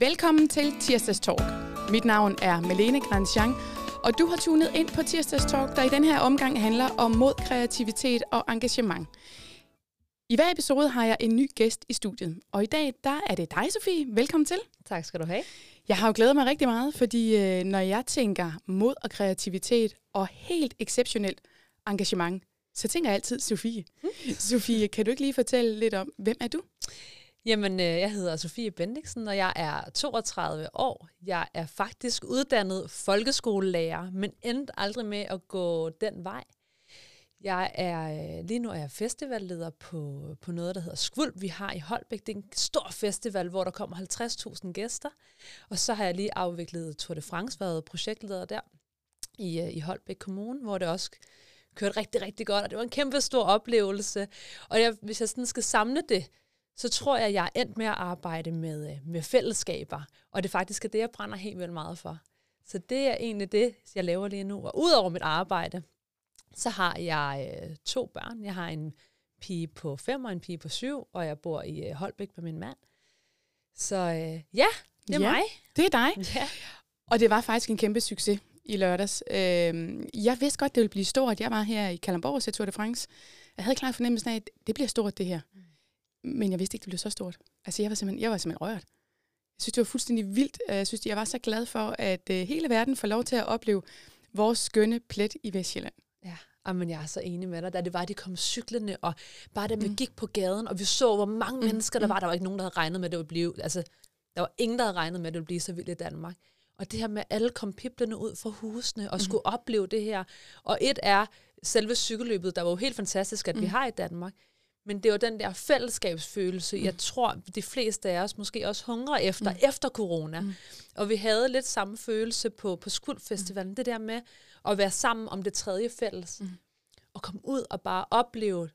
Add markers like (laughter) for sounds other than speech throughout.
Velkommen til Tirsdags Talk. Mit navn er Malene Grandjean, og du har tunet ind på Tirsdags Talk, der i den her omgang handler om mod, kreativitet og engagement. I hver episode har jeg en ny gæst i studiet, og i dag der er det dig, Sofie. Velkommen til. Tak skal du have. Jeg har jo glædet mig rigtig meget, fordi øh, når jeg tænker mod og kreativitet og helt exceptionelt engagement, så tænker jeg altid Sofie. Mm. Sofie, kan du ikke lige fortælle lidt om, hvem er du? Jamen, øh, jeg hedder Sofie Bendiksen, og jeg er 32 år. Jeg er faktisk uddannet folkeskolelærer, men endte aldrig med at gå den vej. Jeg er, øh, lige nu er jeg festivalleder på, på noget, der hedder Skvulp, vi har i Holbæk. Det er en stor festival, hvor der kommer 50.000 gæster. Og så har jeg lige afviklet Tour de France, været projektleder der i, øh, i Holbæk Kommune, hvor det også kørte rigtig, rigtig godt, og det var en kæmpe stor oplevelse. Og jeg, hvis jeg sådan skal samle det, så tror jeg, jeg er endt med at arbejde med, øh, med fællesskaber, og det faktisk er det, jeg brænder helt vildt meget for. Så det er egentlig det, jeg laver lige nu. Og udover mit arbejde, så har jeg øh, to børn. Jeg har en pige på fem og en pige på syv, og jeg bor i øh, Holbæk med min mand. Så øh, ja, det er ja, mig. Det er dig. Ja. Og det var faktisk en kæmpe succes i lørdags. Øh, jeg vidste godt, det ville blive stort. Jeg var her i Kalamborg og Tour de France. Jeg havde klart fornemmelsen af, at det bliver stort, det her. Mm. Men jeg vidste ikke, det blev så stort. Altså, jeg var simpelthen, jeg var simpelthen rørt. Jeg synes, det var fuldstændig vildt. Jeg synes, jeg var så glad for, at uh, hele verden får lov til at opleve vores skønne plet i Vestjylland. Ja, men jeg er så enig med dig. Da det var, at de kom cyklerne, og bare da vi mm. gik på gaden, og vi så, hvor mange mm. mennesker der var, der var ikke nogen, der havde regnet med, at det ville blive... Altså, der var ingen, der havde regnet med, at det ville blive så vildt i Danmark. Og det her med, at alle kom piblende ud fra husene og mm. skulle opleve det her. Og et er selve cykelløbet, der var jo helt fantastisk, at mm. vi har i Danmark. Men det var den der fællesskabsfølelse, mm. jeg tror, de fleste af os måske også hungrer efter, mm. efter corona. Mm. Og vi havde lidt samme følelse på, på Skuldfestivalen. Mm. Det der med at være sammen om det tredje fælles. Mm. Og komme ud og bare opleve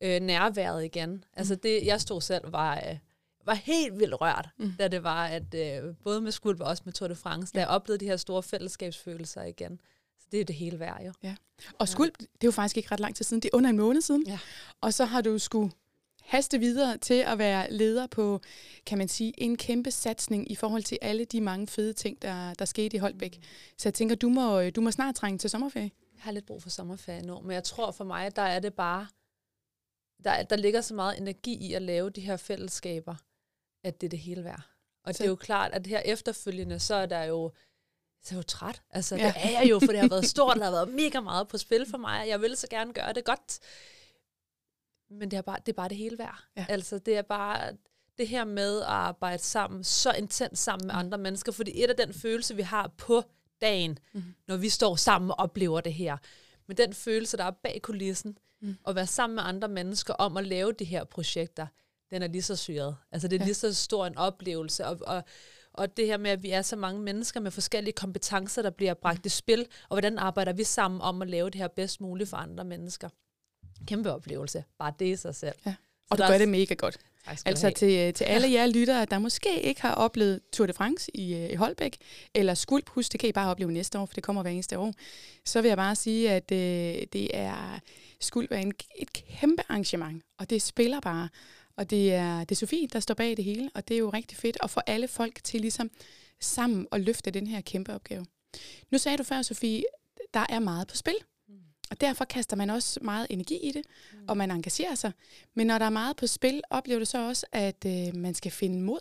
øh, nærværet igen. Mm. Altså det, jeg stod selv var... Øh, var helt vildt rørt, mm. da det var, at øh, både med Skuld og også med Tour de France, ja. da jeg oplevede de her store fællesskabsfølelser igen. Det er det hele værd jo. Ja. Og Skuld, det er jo faktisk ikke ret lang tid siden, det er under en måned siden. Ja. Og så har du skulle haste videre til at være leder på, kan man sige, en kæmpe satsning i forhold til alle de mange fede ting, der, der skete i Holbæk. Så jeg tænker, du må, du må snart trænge til sommerferie. Jeg har lidt brug for sommerferie nu, men jeg tror for mig, der er det bare, der, der ligger så meget energi i at lave de her fællesskaber, at det er det hele værd. Og så. det er jo klart, at her efterfølgende, så er der jo så er jeg jo træt. Altså, ja. det er jeg jo, for det har været stort, der har været mega meget på spil for mig. Jeg vil så gerne gøre det godt. Men det er bare det, er bare det hele værd. Ja. Altså, det er bare det her med at arbejde sammen, så intens sammen med mm. andre mennesker, fordi et af den følelse, vi har på dagen, mm. når vi står sammen og oplever det her, men den følelse, der er bag kulissen, mm. at være sammen med andre mennesker om at lave de her projekter, den er lige så syret. Altså det er ja. lige så stor en oplevelse, og, og, og det her med, at vi er så mange mennesker med forskellige kompetencer, der bliver bragt i spil, og hvordan arbejder vi sammen om at lave det her bedst muligt for andre mennesker. Kæmpe oplevelse. Bare det i sig selv. Ja. Og du gør det mega godt. Altså til, til alle jer lyttere, der måske ikke har oplevet Tour de France i, øh, i Holbæk, eller Skulp, husk, det kan I bare opleve næste år, for det kommer hver eneste år. Så vil jeg bare sige, at øh, det er Skulp er en, et kæmpe arrangement, og det spiller bare. Og det er, det er Sofie, der står bag det hele, og det er jo rigtig fedt at få alle folk til ligesom sammen at løfte den her kæmpe opgave. Nu sagde du før, Sofie, der er meget på spil. Mm. Og derfor kaster man også meget energi i det, mm. og man engagerer sig. Men når der er meget på spil, oplever du så også, at øh, man skal finde mod?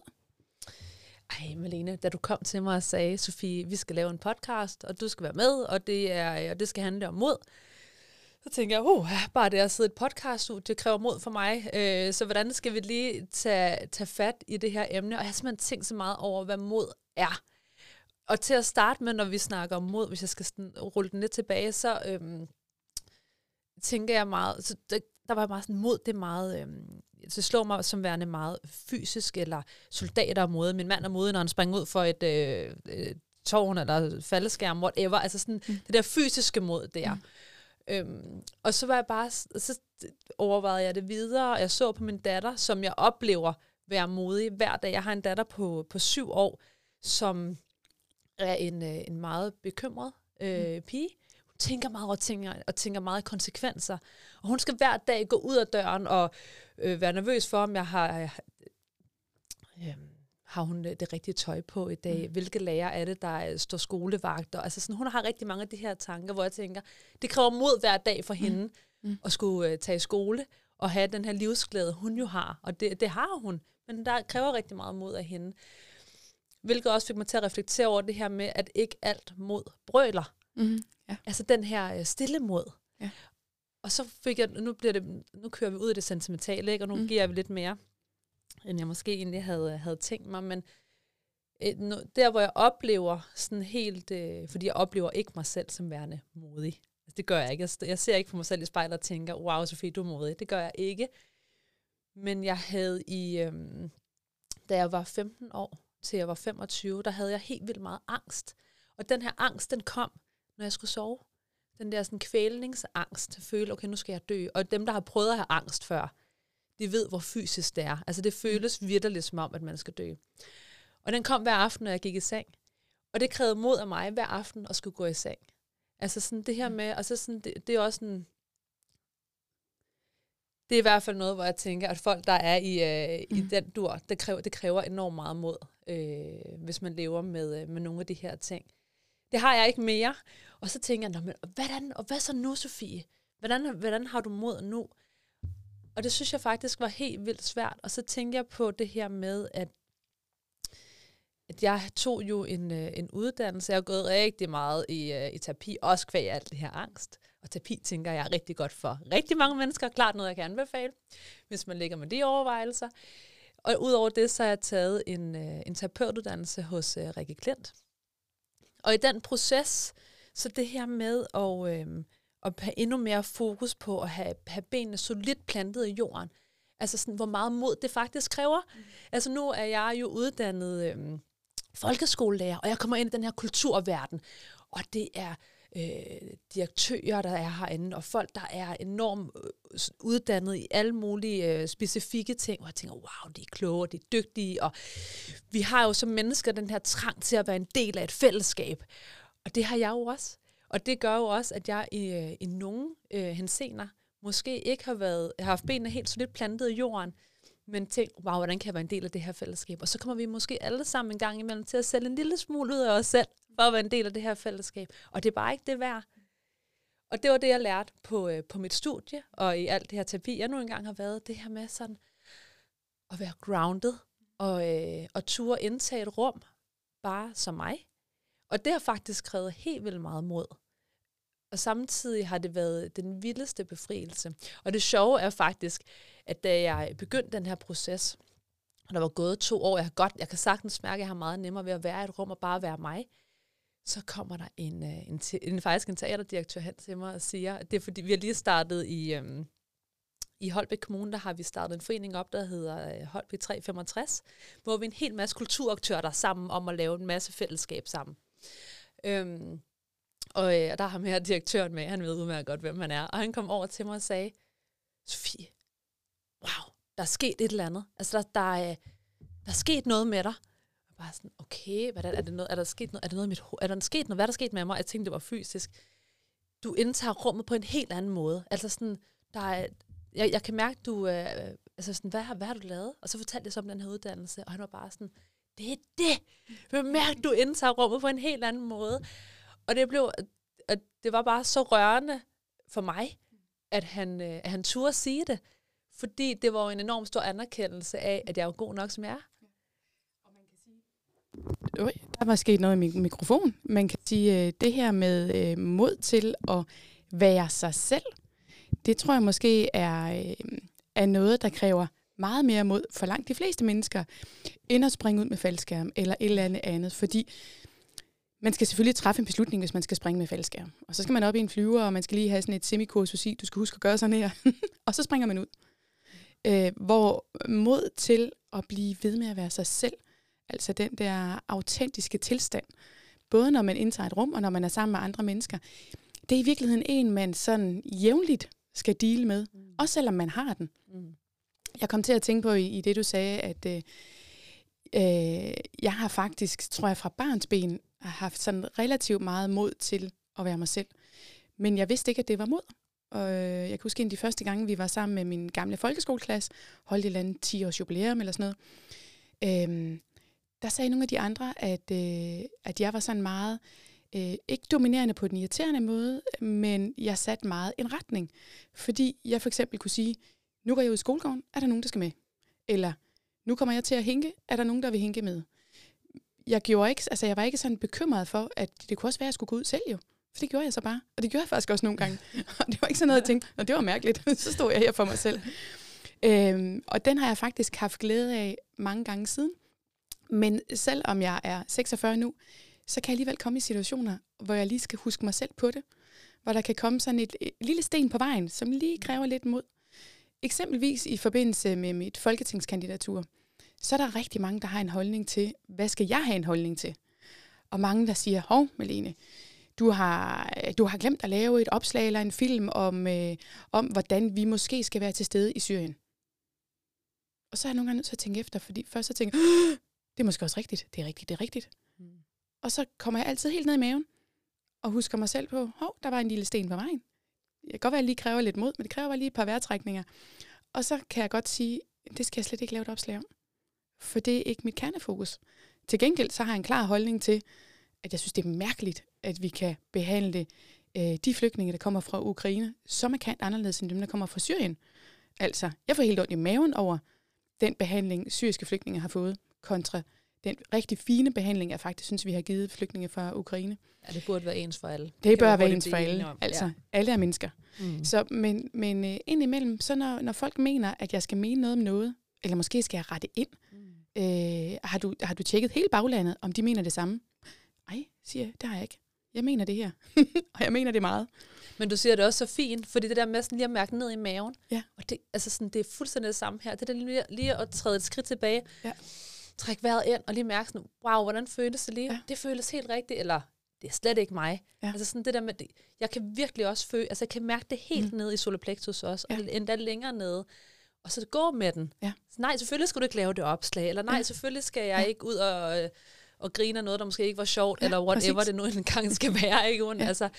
Ej, Malene, da du kom til mig og sagde, Sofie, vi skal lave en podcast, og du skal være med, og det, er, og det skal handle om mod, så tænker jeg, uh, bare det at sidde i et podcast det kræver mod for mig. Øh, så hvordan skal vi lige tage, tage fat i det her emne? Og jeg har simpelthen tænkt så meget over, hvad mod er. Og til at starte med, når vi snakker om mod, hvis jeg skal sådan rulle den lidt tilbage, så øhm, tænker jeg meget, så der, der var meget sådan, mod det er meget, øhm, så slår mig som værende meget fysisk, eller soldater er mod. Min mand er mod, når han springer ud for et øh, øh, tårn, eller faldeskærm, whatever. Altså sådan, mm. det der fysiske mod der. Mm. Øhm, og så var jeg bare, så overvejede jeg det videre, og jeg så på min datter, som jeg oplever være modig hver dag. Jeg har en datter på, på syv år, som er en, øh, en meget bekymret øh, mm. pige. Hun tænker meget og tænker, og tænker meget konsekvenser. Og hun skal hver dag gå ud af døren og øh, være nervøs for, om jeg har... Øh, øh, har hun det rigtige tøj på i dag? Mm. Hvilke lærer er det, der står skolevagter? Altså sådan, hun har rigtig mange af de her tanker, hvor jeg tænker, det kræver mod hver dag for mm. hende mm. at skulle uh, tage i skole og have den her livsglæde, hun jo har. Og det, det har hun, men der kræver rigtig meget mod af hende. Hvilket også fik mig til at reflektere over det her med, at ikke alt mod brøler. Mm. Ja. Altså den her uh, stille mod. Ja. Og så fik jeg, nu, bliver det, nu kører vi ud af det sentimentale, ikke? og nu mm. giver vi lidt mere end jeg måske egentlig havde, havde tænkt mig. Men øh, et, der, hvor jeg oplever sådan helt, øh, fordi jeg oplever ikke mig selv som værende modig. Altså, det gør jeg ikke. Jeg, jeg ser ikke på mig selv i spejlet og tænker, wow, Sofie, du er modig. Det gør jeg ikke. Men jeg havde i, øh, da jeg var 15 år til jeg var 25, der havde jeg helt vildt meget angst. Og den her angst, den kom, når jeg skulle sove. Den der sådan kvælningsangst, føle, okay, nu skal jeg dø. Og dem, der har prøvet at have angst før, de ved, hvor fysisk det er. Altså det føles virkelig som om, at man skal dø. Og den kom hver aften, når jeg gik i seng. Og det krævede mod af mig hver aften at skulle gå i seng. Altså sådan det her med, og så sådan, det, det er også sådan, det er i hvert fald noget, hvor jeg tænker, at folk, der er i, øh, i mm. den dur, det kræver, det kræver enormt meget mod, øh, hvis man lever med, øh, med nogle af de her ting. Det har jeg ikke mere. Og så tænker jeg, men, hvordan, og hvad så nu, Sofie? Hvordan, hvordan har du mod nu? Og det synes jeg faktisk var helt vildt svært. Og så tænker jeg på det her med, at, at jeg tog jo en, øh, en uddannelse. Jeg har gået rigtig meget i, øh, i terapi, også kvæg alt det her angst. Og terapi tænker jeg er rigtig godt for rigtig mange mennesker. Klart noget, jeg kan anbefale, hvis man ligger med de overvejelser. Og udover det, så har jeg taget en, øh, en terapeutuddannelse hos øh, Rikke Klint. Og i den proces, så det her med at, øh, at have endnu mere fokus på at have, have benene solidt plantet i jorden. Altså sådan, hvor meget mod det faktisk kræver. Mm. Altså nu er jeg jo uddannet øh, folkeskolelærer, og jeg kommer ind i den her kulturverden, og det er øh, direktører, der er herinde, og folk, der er enormt øh, uddannet i alle mulige øh, specifikke ting, og jeg tænker, wow, de er kloge, de er dygtige, og vi har jo som mennesker den her trang til at være en del af et fællesskab, og det har jeg jo også. Og det gør jo også, at jeg i, øh, i nogle øh, hensener måske ikke har, været, har haft benene helt så lidt plantet i jorden, men tænkt, wow, hvordan kan jeg være en del af det her fællesskab? Og så kommer vi måske alle sammen en gang imellem til at sælge en lille smule ud af os selv, for at være en del af det her fællesskab. Og det er bare ikke det værd. Og det var det, jeg lærte på, øh, på mit studie, og i alt det her terapi, jeg nu engang har været, det her med sådan at være grounded, og, øh, og ture indtage et rum, bare som mig. Og det har faktisk krævet helt vildt meget mod. Og samtidig har det været den vildeste befrielse. Og det sjove er faktisk, at da jeg begyndte den her proces, og der var gået to år, jeg, har godt, jeg kan sagtens mærke, at jeg har meget nemmere ved at være i et rum og bare være mig, så kommer der en, øh, en, en, faktisk en teaterdirektør hen til mig og siger, at det er fordi, vi har lige startet i, øhm, i Holbæk Kommune, der har vi startet en forening op, der hedder øh, Holbæk 365, hvor vi er en hel masse kulturaktører, der er sammen om at lave en masse fællesskab sammen. Øhm, og, øh, og der har ham her direktøren med, han ved udmærket godt, hvem han er. Og han kom over til mig og sagde, Sofie, wow, der er sket et eller andet. Altså, der, der, er, der er sket noget med dig. Og bare sådan, okay, hvad er, er, det noget, er der sket noget, er det noget i mit er der sket noget, hvad er der sket med mig? Jeg tænkte, det var fysisk. Du indtager rummet på en helt anden måde. Altså sådan, der er, jeg, jeg kan mærke, du, øh, altså sådan, hvad, hvad har du lavet? Og så fortalte jeg så om den her uddannelse, og han var bare sådan, det er det. Bemærk, du indtager rummet på en helt anden måde. Og det blev, at det var bare så rørende for mig, at han, øh, at han turde sige det. Fordi det var en enorm stor anerkendelse af, at jeg er god nok, som jeg er. Øj, der var sket noget i min mikrofon. Man kan sige, øh, det her med øh, mod til at være sig selv, det tror jeg måske er, øh, er noget, der kræver meget mere mod for langt de fleste mennesker, end at springe ud med faldskærm eller et eller andet andet. Fordi man skal selvfølgelig træffe en beslutning, hvis man skal springe med faldskærm. Og så skal man op i en flyver, og man skal lige have sådan et semikursus i, du skal huske at gøre sådan her. (laughs) og så springer man ud. Øh, hvor mod til at blive ved med at være sig selv, altså den der autentiske tilstand, både når man indtager et rum, og når man er sammen med andre mennesker, det er i virkeligheden en, man sådan jævnligt skal dele med, mm. også selvom man har den. Mm. Jeg kom til at tænke på i, i det, du sagde, at øh, øh, jeg har faktisk, tror jeg, fra barns ben, har haft sådan relativt meget mod til at være mig selv. Men jeg vidste ikke, at det var mod. Og øh, jeg kan huske en af de første gange, vi var sammen med min gamle folkeskoleklasse, holdt et eller andet 10 års jubilæum eller sådan noget. Øhm, der sagde nogle af de andre, at, øh, at jeg var sådan meget, øh, ikke dominerende på den irriterende måde, men jeg satte meget en retning. Fordi jeg for eksempel kunne sige, nu går jeg ud i skolegården, er der nogen, der skal med? Eller, nu kommer jeg til at hinke, er der nogen, der vil hinke med? Jeg, gjorde ikke, altså jeg var ikke sådan bekymret for, at det kunne også være, at jeg skulle gå ud selv jo. For det gjorde jeg så bare. Og det gjorde jeg faktisk også nogle gange. (laughs) Og det var ikke sådan noget, jeg tænkte, Nå, det var mærkeligt. (laughs) så stod jeg her for mig selv. Øhm, og den har jeg faktisk haft glæde af mange gange siden. Men selvom jeg er 46 nu, så kan jeg alligevel komme i situationer, hvor jeg lige skal huske mig selv på det. Hvor der kan komme sådan et, et lille sten på vejen, som lige kræver lidt mod. Eksempelvis i forbindelse med mit folketingskandidatur, så er der rigtig mange, der har en holdning til, hvad skal jeg have en holdning til? Og mange, der siger, hov, Malene, du har, du har glemt at lave et opslag eller en film om, øh, om, hvordan vi måske skal være til stede i Syrien. Og så er jeg nogle gange nødt til at tænke efter, fordi først så tænker jeg, det er måske også rigtigt, det er rigtigt, det er rigtigt. Mm. Og så kommer jeg altid helt ned i maven, og husker mig selv på, hov, der var en lille sten på vejen. Jeg kan godt være, at jeg lige kræver lidt mod, men det kræver bare lige et par vejrtrækninger. Og så kan jeg godt sige, det skal jeg slet ikke lave et opslag om. For det er ikke mit kernefokus. Til gengæld så har jeg en klar holdning til, at jeg synes, det er mærkeligt, at vi kan behandle øh, de flygtninge, der kommer fra Ukraine, så markant anderledes end dem, der kommer fra Syrien. Altså, jeg får helt ondt i maven over den behandling, syriske flygtninge har fået, kontra den rigtig fine behandling, jeg faktisk synes, vi har givet flygtninge fra Ukraine. Ja, det burde være ens for alle. Det, det bør være ens for alle. Altså, ja. alle er mennesker. Mm. Så, men men uh, indimellem, så når, når folk mener, at jeg skal mene noget om noget, eller måske skal jeg rette ind, mm. øh, har, du, har du tjekket hele baglandet, om de mener det samme? Nej, siger jeg, det har jeg ikke. Jeg mener det her, (laughs) og jeg mener det meget. Men du siger det også så fint, fordi det der med sådan lige at mærke ned i maven, ja. og det, altså sådan, det er fuldstændig det samme her. Det er lige, lige at træde et skridt tilbage, ja. trække vejret ind, og lige mærke sådan, wow, hvordan føles det lige? Ja. Det føles helt rigtigt, eller det er slet ikke mig. Ja. Altså sådan det der med, jeg kan virkelig også føle, altså jeg kan mærke det helt mm. ned i solar plexus også, ja. og endda længere nede. Og så gå med den. Ja. Så nej, selvfølgelig skal du ikke lave det opslag, eller nej, ja. selvfølgelig skal jeg ja. ikke ud og... Øh, og grine af noget, der måske ikke var sjovt, ja, eller whatever præcis. det nu engang skal (laughs) være. Ikke? Ja. Altså,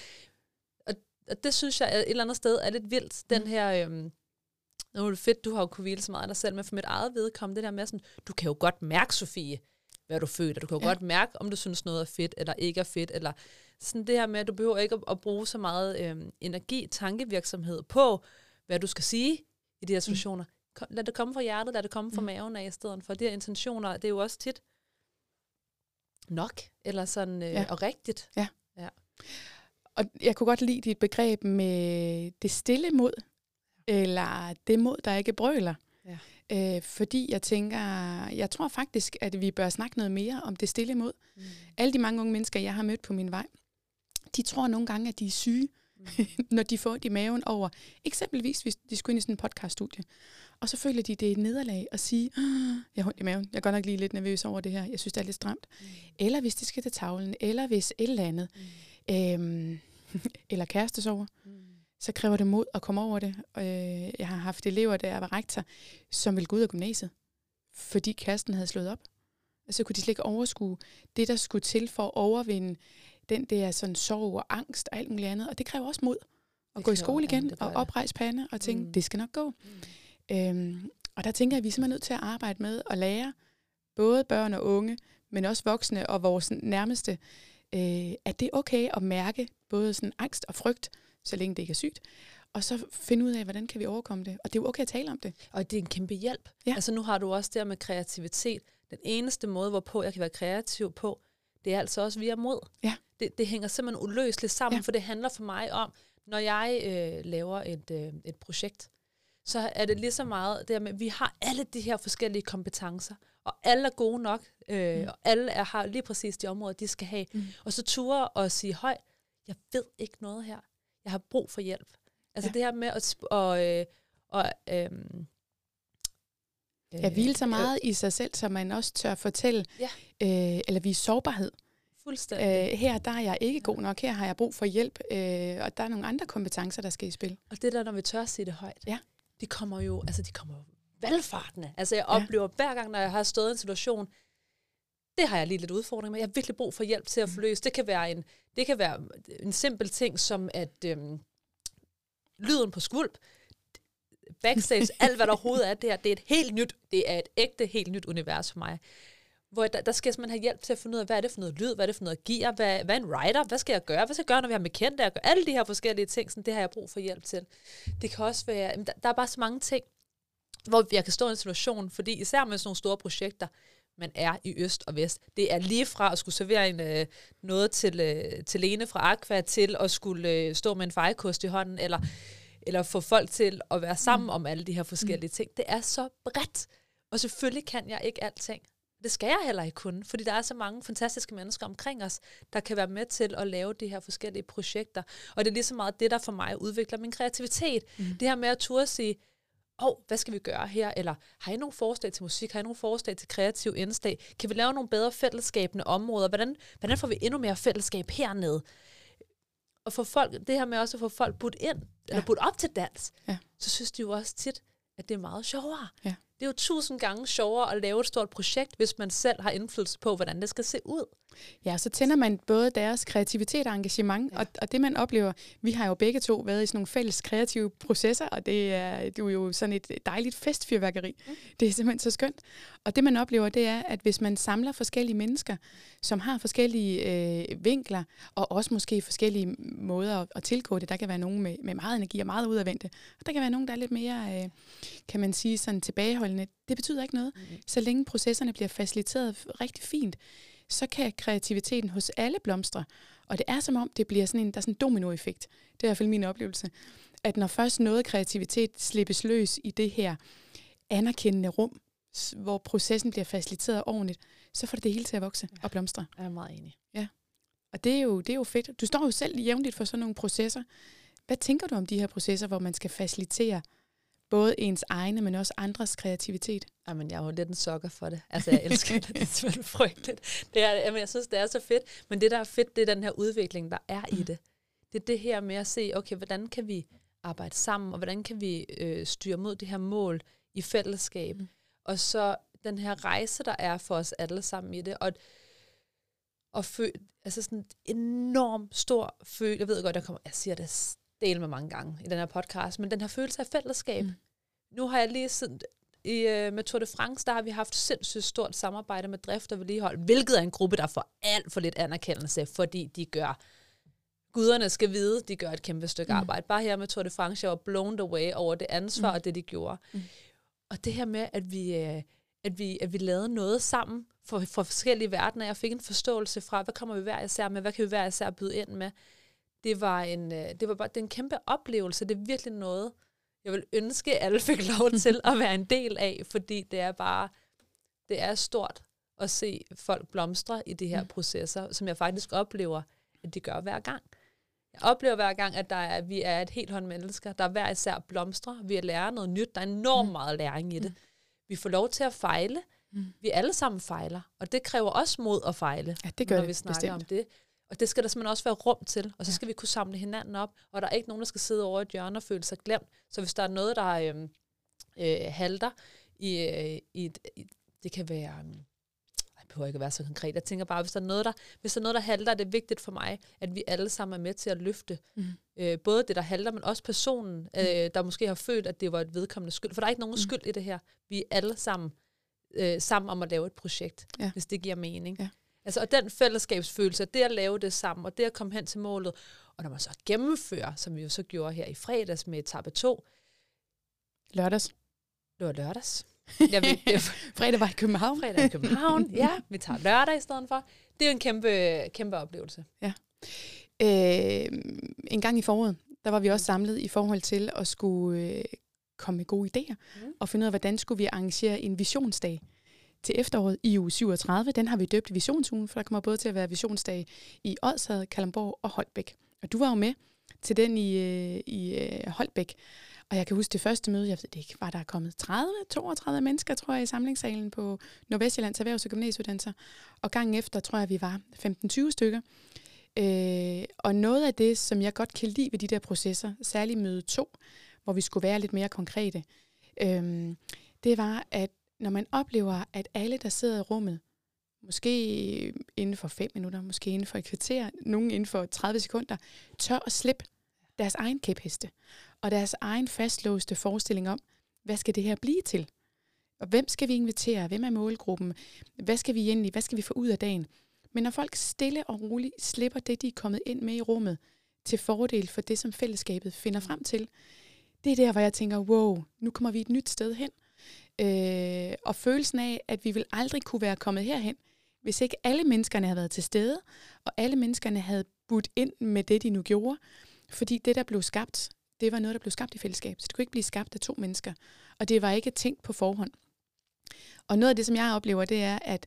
og, og det synes jeg et eller andet sted er lidt vildt, mm. den her... Øhm, nu er det fedt, du har jo kunne hvile så meget af dig selv, men for mit eget vedkommende, det der med sådan, du kan jo godt mærke, Sofie, hvad du føler. Du kan jo ja. godt mærke, om du synes noget er fedt, eller ikke er fedt, eller sådan det her med, at du behøver ikke at, at bruge så meget øhm, energi, tankevirksomhed på, hvad du skal sige i de her mm. situationer. Mm. Lad det komme fra hjertet, lad det komme fra mm. maven af i stedet for. De her intentioner, det er jo også tit, nok, eller sådan, øh, ja. og rigtigt. Ja. ja. Og jeg kunne godt lide dit begreb med det stille mod, eller det mod, der ikke brøler. Ja. Øh, fordi jeg tænker, jeg tror faktisk, at vi bør snakke noget mere om det stille mod. Mm. Alle de mange unge mennesker, jeg har mødt på min vej, de tror nogle gange, at de er syge, mm. (laughs) når de får de maven over. Eksempelvis, hvis de skulle ind i sådan en podcaststudie. Og så føler de, det er et nederlag at sige, jeg har i maven, jeg er godt nok lige lidt nervøs over det her, jeg synes, det er lidt stramt. Mm. Eller hvis de skal til tavlen, eller hvis et eller andet, mm. øhm, (laughs) eller kærestesover, mm. så kræver det mod at komme over det. Øh, jeg har haft elever, der var rektor, som ville gå ud af gymnasiet, fordi kæresten havde slået op. Og så kunne de slet ikke overskue det, der skulle til for at overvinde den der sådan sorg og angst og alt muligt andet. Og det kræver også mod at gå i skole igen og oprejse pande og tænke, mm. det skal nok gå. Mm. Øhm, og der tænker jeg, at vi er simpelthen nødt til at arbejde med at lære både børn og unge, men også voksne og vores nærmeste, øh, at det er okay at mærke både sådan angst og frygt, så længe det ikke er sygt, og så finde ud af, hvordan kan vi overkomme det. Og det er jo okay at tale om det. Og det er en kæmpe hjælp. Ja. Altså nu har du også der med kreativitet. Den eneste måde, hvorpå jeg kan være kreativ på, det er altså også via mod. Ja. Det, det hænger simpelthen uløseligt sammen, ja. for det handler for mig om, når jeg øh, laver et, øh, et projekt, så er det lige så meget det med, at vi har alle de her forskellige kompetencer, og alle er gode nok, øh, mm. og alle er, har lige præcis de områder, de skal have. Mm. Og så ture og sige højt, jeg ved ikke noget her. Jeg har brug for hjælp. Altså ja. det her med at... Og, øh, og, øh, Ja, hvile så meget øh, i sig selv, så man også tør fortælle, ja. øh, eller vise sårbarhed. Fuldstændig. Øh, her der er jeg ikke god nok, her har jeg brug for hjælp, øh, og der er nogle andre kompetencer, der skal i spil. Og det der, når vi tør at sige det højt. Ja de kommer jo, altså de kommer valgfartende. Altså jeg oplever ja. hver gang, når jeg har stået i en situation, det har jeg lige lidt udfordring med. Jeg har virkelig brug for hjælp til at forløse. Det kan være en, det kan være en simpel ting, som at øhm, lyden på skvulp, backstage, alt hvad der overhovedet er her det er et helt nyt, det er et ægte, helt nyt univers for mig. hvor der, der skal man have hjælp til at finde ud af, hvad er det for noget lyd, hvad er det for noget gear, hvad, hvad er en writer, hvad skal jeg gøre, hvad skal jeg gøre, når vi har med kendte at gør alle de her forskellige ting, sådan, det har jeg brug for hjælp til. Det kan også være, der, der er bare så mange ting, hvor jeg kan stå i en situation, fordi især med sådan nogle store projekter, man er i øst og vest. Det er lige fra at skulle servere en, øh, noget til, øh, til Lene fra Aqua, til at skulle øh, stå med en fejkost i hånden, eller, eller få folk til at være sammen mm. om alle de her forskellige mm. ting. Det er så bredt, og selvfølgelig kan jeg ikke alting. Det skal jeg heller ikke kunne, fordi der er så mange fantastiske mennesker omkring os, der kan være med til at lave de her forskellige projekter. Og det er lige så meget det, der for mig udvikler min kreativitet. Mm. Det her med at turde sige, åh, oh, hvad skal vi gøre her? Eller har I nogle forslag til musik? Har I nogle forslag til kreativ indslag? Kan vi lave nogle bedre fællesskabende områder? Hvordan, hvordan får vi endnu mere fællesskab hernede? Og for folk, det her med også at få folk budt ind, ja. eller budt op til dans, ja. så synes de jo også tit, at det er meget sjovere. Ja. Det er jo tusind gange sjovere at lave et stort projekt, hvis man selv har indflydelse på, hvordan det skal se ud. Ja, så tænder man både deres kreativitet og engagement, ja. og, og det man oplever, vi har jo begge to været i sådan nogle fælles kreative processer, og det er, det er jo sådan et dejligt festfyrværkeri. Mm. Det er simpelthen så skønt. Og det man oplever, det er, at hvis man samler forskellige mennesker, som har forskellige øh, vinkler, og også måske forskellige måder at, at tilgå det, der kan være nogen med, med meget energi og meget udadvendte, og der kan være nogen, der er lidt mere, øh, kan man sige, sådan tilbageholdende. Det betyder ikke noget, mm. så længe processerne bliver faciliteret rigtig fint så kan kreativiteten hos alle blomstre. Og det er som om, det bliver sådan en, der er sådan en dominoeffekt. Det er i hvert fald min oplevelse. At når først noget kreativitet slippes løs i det her anerkendende rum, hvor processen bliver faciliteret ordentligt, så får det det hele til at vokse ja, og blomstre. Jeg er meget enig. Ja. Og det er, jo, det er jo fedt. Du står jo selv jævnligt for sådan nogle processer. Hvad tænker du om de her processer, hvor man skal facilitere både ens egne, men også andres kreativitet. Jamen, jeg er jo lidt en sokker for det. Altså, jeg elsker det. Det er selvfølgelig frygteligt. Det er, jamen, jeg synes, det er så fedt. Men det, der er fedt, det er den her udvikling, der er i det. Det er det her med at se, okay, hvordan kan vi arbejde sammen, og hvordan kan vi øh, styre mod det her mål i fællesskab. Mm. Og så den her rejse, der er for os alle sammen i det. Og, og fø, altså sådan en enorm stor følelse. Jeg ved godt, jeg, kommer, jeg siger det dele med mange gange i den her podcast, men den her følelse af fællesskab. Mm. Nu har jeg lige siden, i, uh, med Tour de France, der har vi haft sindssygt stort samarbejde med drift og vedligehold, hvilket er en gruppe, der får alt for lidt anerkendelse, fordi de gør, guderne skal vide, de gør et kæmpe stykke mm. arbejde. Bare her med Tour de France, jeg var blown away over det ansvar mm. og det, de gjorde. Mm. Og det her med, at vi, uh, at vi, at vi lavede noget sammen for, for forskellige verdener. Jeg fik en forståelse fra, hvad kommer vi hver især med, hvad kan vi hver især byde ind med det var en, øh, det var bare det en kæmpe oplevelse. Det er virkelig noget, jeg vil ønske, at alle fik lov (laughs) til at være en del af, fordi det er bare, det er stort at se folk blomstre i de her mm. processer, som jeg faktisk oplever, at de gør hver gang. Jeg oplever hver gang, at der er, at vi er et helt hånd mennesker, der hver især blomstre. Vi lærer noget nyt. Der er enormt mm. meget læring i det. Mm. Vi får lov til at fejle. Mm. Vi alle sammen fejler, og det kræver også mod at fejle, ja, det gør når det, vi snakker bestemt. om det. Og det skal der simpelthen også være rum til, og så skal ja. vi kunne samle hinanden op, og der er ikke nogen, der skal sidde over et hjørne og føle sig glemt. Så hvis der er noget, der øh, øh, halter i, øh, i, i, det kan være, øh, jeg behøver ikke at være så konkret, jeg tænker bare, hvis der er noget, der, hvis der, er noget, der halter, er det vigtigt for mig, at vi alle sammen er med til at løfte mm. øh, både det, der halter, men også personen, mm. øh, der måske har følt, at det var et vedkommende skyld. For der er ikke nogen mm. skyld i det her. Vi er alle sammen øh, sammen om at lave et projekt, ja. hvis det giver mening. Ja. Altså, og den fællesskabsfølelse, det at lave det sammen, og det at komme hen til målet, og når man så gennemfører, som vi jo så gjorde her i fredags med etape 2. Lørdags. Det var lørdags. (laughs) Jeg ved, det fredag var i København. Fredag i København, (laughs) ja. Vi tager lørdag i stedet for. Det er jo en kæmpe, kæmpe oplevelse. Ja. Øh, en gang i foråret, der var vi også samlet i forhold til at skulle øh, komme med gode idéer, mm. og finde ud af, hvordan skulle vi arrangere en visionsdag til efteråret i uge 37. Den har vi døbt Visionsugen, for der kommer både til at være visionsdag i Odsherred, Kalamborg og Holbæk. Og du var jo med til den i, øh, i øh, Holbæk. Og jeg kan huske det første møde, jeg ved det ikke, var der kommet 30, 32 mennesker, tror jeg, i samlingssalen på Nordvestjyllands Erhvervs- og Gymnasieuddannelser. Og gangen efter, tror jeg, vi var 15-20 stykker. Øh, og noget af det, som jeg godt kan lide ved de der processer, særligt møde 2, hvor vi skulle være lidt mere konkrete, øh, det var, at når man oplever, at alle, der sidder i rummet, måske inden for fem minutter, måske inden for et kvarter, nogen inden for 30 sekunder, tør at slippe deres egen kæpheste og deres egen fastlåste forestilling om, hvad skal det her blive til? Og hvem skal vi invitere? Hvem er målgruppen? Hvad skal vi egentlig, hvad skal vi få ud af dagen? Men når folk stille og roligt slipper det, de er kommet ind med i rummet, til fordel for det, som fællesskabet finder frem til, det er der, hvor jeg tænker, wow, nu kommer vi et nyt sted hen. Øh, og følelsen af, at vi vil aldrig kunne være kommet herhen, hvis ikke alle menneskerne havde været til stede, og alle menneskerne havde budt ind med det, de nu gjorde. Fordi det, der blev skabt, det var noget, der blev skabt i fællesskab. Så det kunne ikke blive skabt af to mennesker. Og det var ikke tænkt på forhånd. Og noget af det, som jeg oplever, det er, at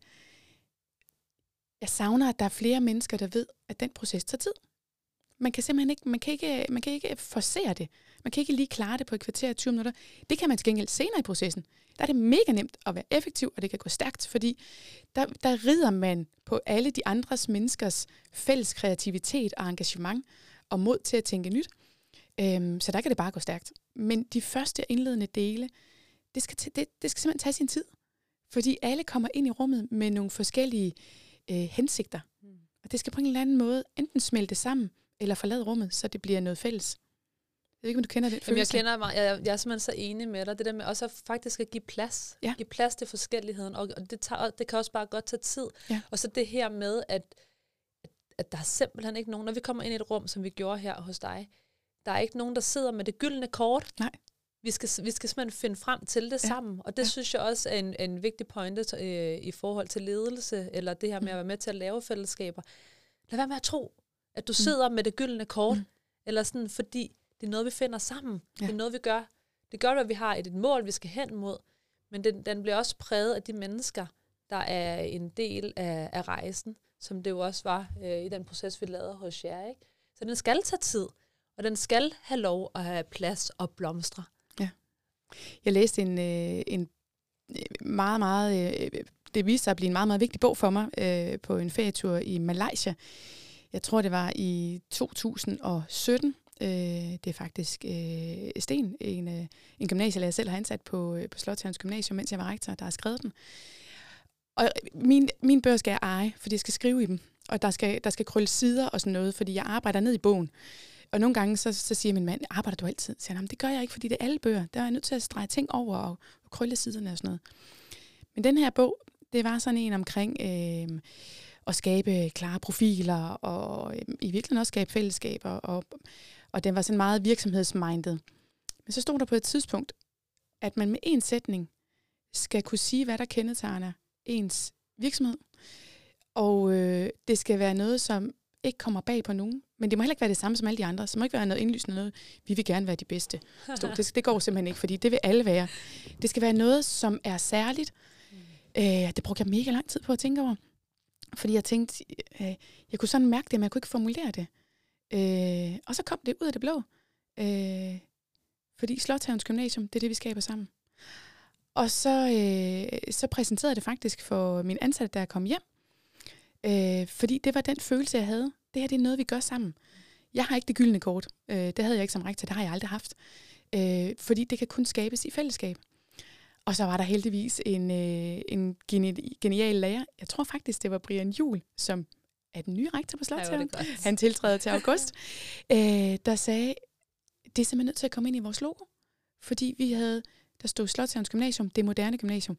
jeg savner, at der er flere mennesker, der ved, at den proces tager tid. Man kan simpelthen ikke, man kan ikke, man kan ikke forsere det. Man kan ikke lige klare det på et kvarter 20 minutter. Det kan man til gengæld senere i processen. Der er det mega nemt at være effektiv, og det kan gå stærkt, fordi der, der rider man på alle de andres menneskers fælles kreativitet og engagement og mod til at tænke nyt. Øhm, så der kan det bare gå stærkt. Men de første indledende dele, det skal, det, det skal simpelthen tage sin tid. Fordi alle kommer ind i rummet med nogle forskellige øh, hensigter. Mm. Og det skal på en eller anden måde enten smelte sammen, eller forlade rummet, så det bliver noget fælles. Jeg ved ikke, om du kender den følelse. jeg kender mig. Jeg, jeg er simpelthen så enig med dig. Det der med også faktisk at give plads. Ja. Give plads til forskelligheden. Og det, tager, det kan også bare godt tage tid. Ja. Og så det her med, at, at der er simpelthen ikke nogen, når vi kommer ind i et rum, som vi gjorde her hos dig, der er ikke nogen, der sidder med det gyldne kort. Nej. Vi skal, vi skal simpelthen finde frem til det ja. sammen. Og det ja. synes jeg også er en, en vigtig pointe øh, i forhold til ledelse, eller det her med mm. at være med til at lave fællesskaber. Lad være med at tro, at du mm. sidder med det gyldne kort, mm. eller sådan, fordi det er noget, vi finder sammen. Ja. Det er noget, vi gør. Det gør, at vi har et, et mål, vi skal hen mod, men den, den bliver også præget af de mennesker, der er en del af, af rejsen, som det jo også var øh, i den proces, vi lavede hos jer. Ikke? Så den skal tage tid, og den skal have lov at have plads og blomstre. Ja. Jeg læste en, øh, en meget, meget, øh, det viste sig at blive en meget, meget vigtig bog for mig øh, på en ferietur i Malaysia. Jeg tror, det var i 2017, Øh, det er faktisk øh, Sten, en, øh, en gymnasielærer, jeg selv har ansat på, øh, på Slottshavns Gymnasium, mens jeg var rektor, der har skrevet den. Og øh, min, min bøger skal jeg eje, fordi jeg skal skrive i dem. Og der skal, der skal krølle sider og sådan noget, fordi jeg arbejder ned i bogen. Og nogle gange, så, så siger min mand, arbejder du altid? Så siger han, det gør jeg ikke, fordi det er alle bøger. Der er jeg nødt til at strege ting over og, og krølle siderne og sådan noget. Men den her bog, det var sådan en omkring øh, at skabe klare profiler, og øh, i virkeligheden også skabe fællesskaber, og og den var sådan meget virksomhedsmindet. Men så stod der på et tidspunkt, at man med en sætning skal kunne sige, hvad der kendetegner ens virksomhed. Og øh, det skal være noget, som ikke kommer bag på nogen. Men det må heller ikke være det samme som alle de andre. Så det må ikke være noget indlysende noget, vi vil gerne være de bedste. (laughs) Det, det går simpelthen ikke, fordi det vil alle være. Det skal være noget, som er særligt. Øh, det brugte jeg mega lang tid på at tænke over. Fordi jeg tænkte, øh, jeg kunne sådan mærke det, men jeg kunne ikke formulere det. Øh, og så kom det ud af det blå. Øh, fordi Slotthavns Gymnasium, det er det, vi skaber sammen. Og så, øh, så præsenterede jeg det faktisk for min ansatte, der kom hjem. Øh, fordi det var den følelse, jeg havde. Det her det er noget, vi gør sammen. Jeg har ikke det gyldne kort. Øh, det havde jeg ikke som rektor. Det har jeg aldrig haft. Øh, fordi det kan kun skabes i fællesskab. Og så var der heldigvis en, øh, en genial lærer. Jeg tror faktisk, det var Brian Jul, som er den nye rektor på Slottshæven. Han tiltræder til august. (laughs) øh, der sagde, det er simpelthen nødt til at komme ind i vores logo. Fordi vi havde, der stod Slottshævens Gymnasium, det moderne gymnasium.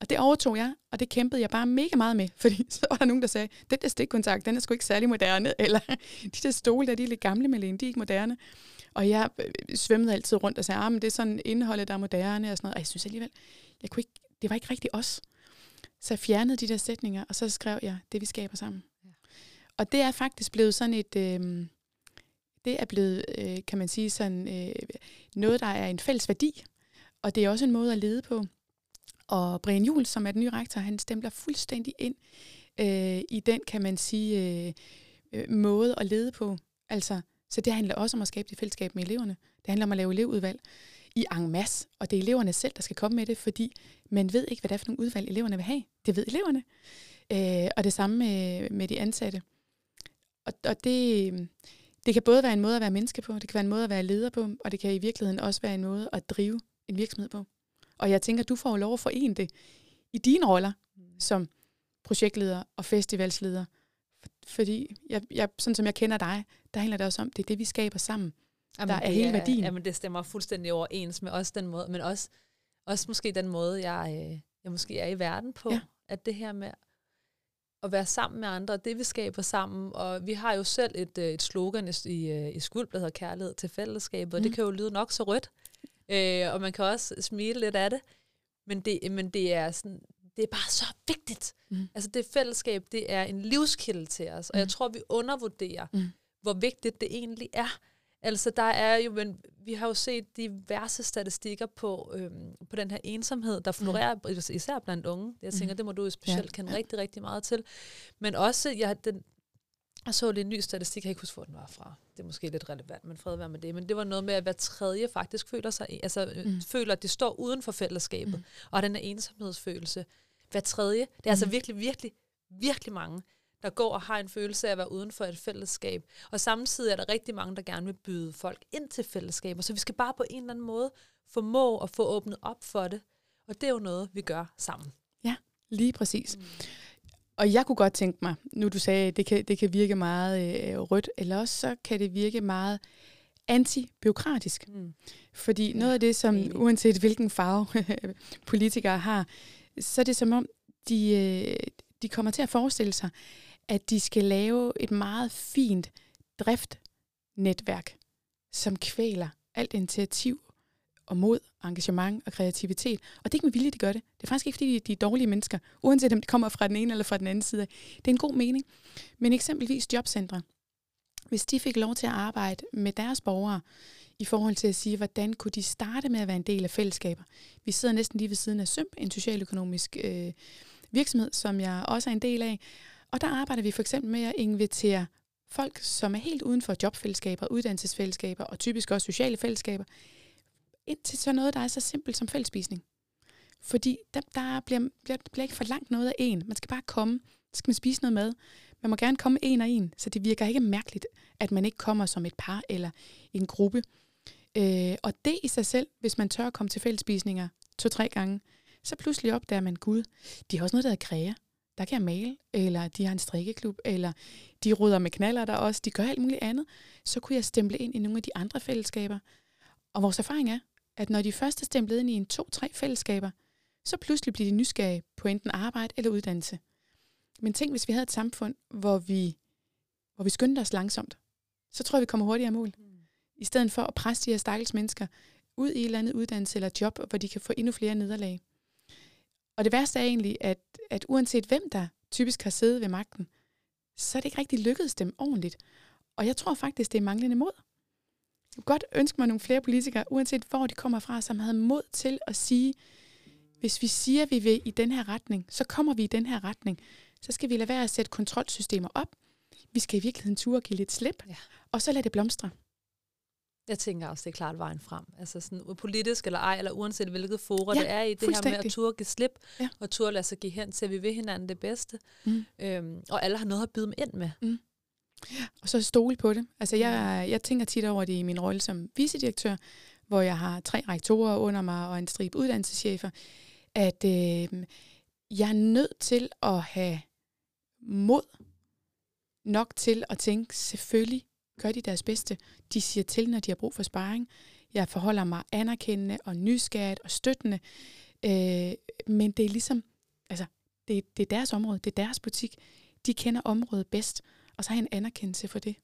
Og det overtog jeg, og det kæmpede jeg bare mega meget med, (laughs) fordi så var der nogen, der sagde, den der stikkontakt, den er sgu ikke særlig moderne, (laughs) eller de der stole der, de er lidt gamle, Malene, de er ikke moderne. Og jeg øh, svømmede altid rundt og sagde, ah, men det er sådan indholdet, der er moderne og sådan noget. Og jeg synes alligevel, jeg kunne ikke, det var ikke rigtig os. Så jeg fjernede de der sætninger, og så skrev jeg det, vi skaber sammen. Og det er faktisk blevet sådan et, øh, det er blevet, øh, kan man sige, sådan øh, noget, der er en fælles værdi, og det er også en måde at lede på. Og Brian Juhl, som er den nye rektor, han stempler fuldstændig ind øh, i den, kan man sige, øh, øh, måde at lede på. Altså, så det handler også om at skabe det fællesskab med eleverne. Det handler om at lave elevudvalg i en masse, og det er eleverne selv, der skal komme med det, fordi man ved ikke, hvad det er for nogle udvalg, eleverne vil have. Det ved eleverne. Øh, og det samme med, med de ansatte. Og, og det, det kan både være en måde at være menneske på, det kan være en måde at være leder på, og det kan i virkeligheden også være en måde at drive en virksomhed på. Og jeg tænker, du får lov at forene det i dine roller som projektleder og festivalsleder. Fordi, jeg, jeg, sådan som jeg kender dig, der handler det også om, det er det, vi skaber sammen. Jamen, der er hele værdien. Jamen, det stemmer fuldstændig overens med også den måde, men også også måske den måde, jeg, øh, jeg måske er i verden på. Ja. At det her med at være sammen med andre, det vi skaber sammen. Og vi har jo selv et, øh, et slogan i, i skuld, der hedder kærlighed til fællesskabet, og mm. det kan jo lyde nok så rødt. Øh, og man kan også smile lidt af det. Men det, men det er sådan, det er bare så vigtigt. Mm. Altså det fællesskab, det er en livskilde til os, og mm. jeg tror, vi undervurderer, mm. hvor vigtigt det egentlig er. Altså der er jo, men vi har jo set diverse statistikker på, øhm, på den her ensomhed, der florerer mm. især blandt unge. Jeg tænker, mm. det må du specielt ja. kende ja. rigtig, rigtig meget til. Men også, ja, den, jeg så lidt ny statistik, jeg ikke huske, hvor den var fra. Det er måske lidt relevant, men fred være med det. Men det var noget med, at hver tredje faktisk føler sig, altså mm. føler, at de står uden for fællesskabet, mm. og den her ensomhedsfølelse. Hver tredje. Det er mm. altså virkelig, virkelig, virkelig mange, der går og har en følelse af at være uden for et fællesskab. Og samtidig er der rigtig mange, der gerne vil byde folk ind til fællesskaber. Så vi skal bare på en eller anden måde formå at få åbnet op for det. Og det er jo noget, vi gør sammen. Ja, lige præcis. Mm. Og jeg kunne godt tænke mig, nu du sagde, at det kan, det kan virke meget øh, rødt, eller også så kan det virke meget antibiokratisk. Mm. Fordi ja, noget af det, som egentlig. uanset hvilken farve (laughs) politikere har, så er det som om, de, øh, de kommer til at forestille sig, at de skal lave et meget fint driftnetværk, som kvæler alt initiativ og mod, engagement og kreativitet. Og det er ikke med vilje, de gør det. Det er faktisk ikke, fordi de er dårlige mennesker, uanset om de kommer fra den ene eller fra den anden side. Det er en god mening. Men eksempelvis jobcentre, hvis de fik lov til at arbejde med deres borgere, i forhold til at sige, hvordan kunne de starte med at være en del af fællesskaber. Vi sidder næsten lige ved siden af SYMP, en socialøkonomisk øh, virksomhed, som jeg også er en del af. Og der arbejder vi for eksempel med at invitere folk, som er helt uden for jobfællesskaber, uddannelsesfællesskaber og typisk også sociale fællesskaber, ind til sådan noget, der er så simpelt som fællesspisning. Fordi der, der bliver, bliver, bliver ikke for langt noget af en. Man skal bare komme, så skal man spise noget mad. Man må gerne komme en og en, så det virker ikke mærkeligt, at man ikke kommer som et par eller en gruppe. Øh, og det i sig selv, hvis man tør at komme til fællesspisninger to-tre gange, så pludselig opdager man, gud, de har også noget, der hedder kræger. Der kan jeg male, eller de har en strikkeklub, eller de ruder med knaller der også, de gør alt muligt andet. Så kunne jeg stemple ind i nogle af de andre fællesskaber. Og vores erfaring er, at når de først er stemplet ind i en to-tre fællesskaber, så pludselig bliver de nysgerrige på enten arbejde eller uddannelse. Men tænk, hvis vi havde et samfund, hvor vi, hvor vi skyndte os langsomt, så tror jeg, vi kommer hurtigere i mål. Mm. I stedet for at presse de her stakkels mennesker ud i et eller andet uddannelse eller job, hvor de kan få endnu flere nederlag. Og det værste er egentlig, at, at uanset hvem der typisk har siddet ved magten, så er det ikke rigtig lykkedes dem ordentligt. Og jeg tror faktisk, det er manglende mod. Jeg kunne godt ønske mig nogle flere politikere, uanset hvor de kommer fra, som havde mod til at sige, hvis vi siger, at vi vil i den her retning, så kommer vi i den her retning. Så skal vi lade være at sætte kontrolsystemer op. Vi skal i virkeligheden ture og give lidt slip, ja. og så lade det blomstre. Jeg tænker også, det er klart vejen frem. Altså sådan politisk eller ej, eller uanset hvilket forum ja, det er i, det her med at turde give slip, ja. og turde lade sig give hen til, at vi vil hinanden det bedste. Mm. Øhm, og alle har noget at byde dem ind med. Mm. Og så stole på det. Altså jeg, jeg tænker tit over det i min rolle som vicedirektør, hvor jeg har tre rektorer under mig og en stribe uddannelseschefer, at øh, jeg er nødt til at have mod nok til at tænke, selvfølgelig gør de deres bedste. De siger til, når de har brug for sparring. Jeg forholder mig anerkendende og nysgerrigt og støttende. Øh, men det er ligesom, altså, det, det er deres område, det er deres butik. De kender området bedst, og så har jeg en anerkendelse for det.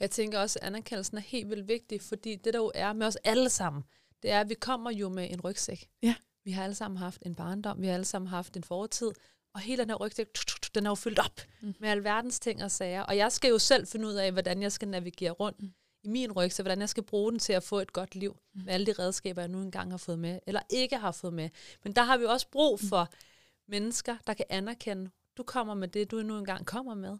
Jeg tænker også, at anerkendelsen er helt vildt vigtig, fordi det der jo er med os alle sammen, det er, at vi kommer jo med en rygsæk. Ja. Vi har alle sammen haft en barndom, vi har alle sammen haft en fortid, og hele den her rygsæk, den er jo fyldt op mm. med alverdens ting og sager. Og jeg skal jo selv finde ud af, hvordan jeg skal navigere rundt mm. i min rygsæk, hvordan jeg skal bruge den til at få et godt liv mm. med alle de redskaber, jeg nu engang har fået med, eller ikke har fået med. Men der har vi også brug mm. for mm. mennesker, der kan anerkende, du kommer med det, du nu engang kommer med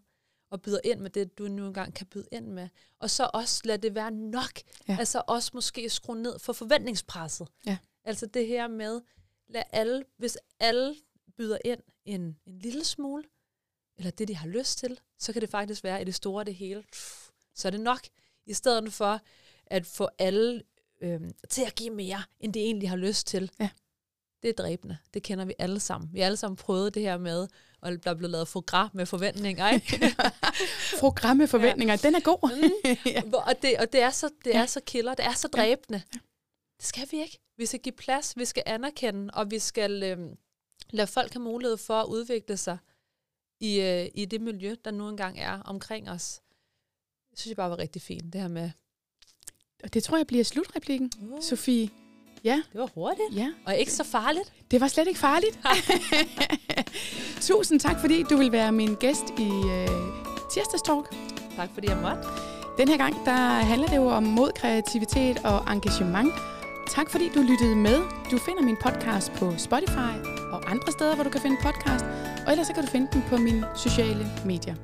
og byder ind med det, du nu engang kan byde ind med. Og så også lad det være nok. Ja. Altså også måske skrue ned for forventningspresset. Ja. Altså det her med, lad alle, hvis alle byder ind en, en lille smule, eller det, de har lyst til, så kan det faktisk være i det store det hele. Så er det nok, i stedet for at få alle øh, til at give mere, end de egentlig har lyst til. Ja. Det er dræbende. Det kender vi alle sammen. Vi har alle sammen prøvet det her med, og der er blevet lavet program med forventninger. Ikke? (laughs) program med forventninger, ja. den er god. mm. (laughs) ja. og, det, og det er så, det er så killer, det er så dræbende. Ja. Det skal vi ikke. Vi skal give plads, vi skal anerkende, og vi skal øh, lade folk have mulighed for at udvikle sig i, øh, i det miljø, der nu engang er omkring os. Det synes jeg bare var rigtig fint, det her med... Og det tror jeg bliver slutreplikken, uh. Sofie. Ja. Det var hurtigt. Ja. Og ikke så farligt. Det var slet ikke farligt. (laughs) Tusind tak, fordi du vil være min gæst i øh, Tirsdagstalk. Tak, fordi jeg måtte. Den her gang, der handler det jo om mod, kreativitet og engagement. Tak fordi du lyttede med. Du finder min podcast på Spotify og andre steder, hvor du kan finde podcast. Og ellers så kan du finde den på mine sociale medier.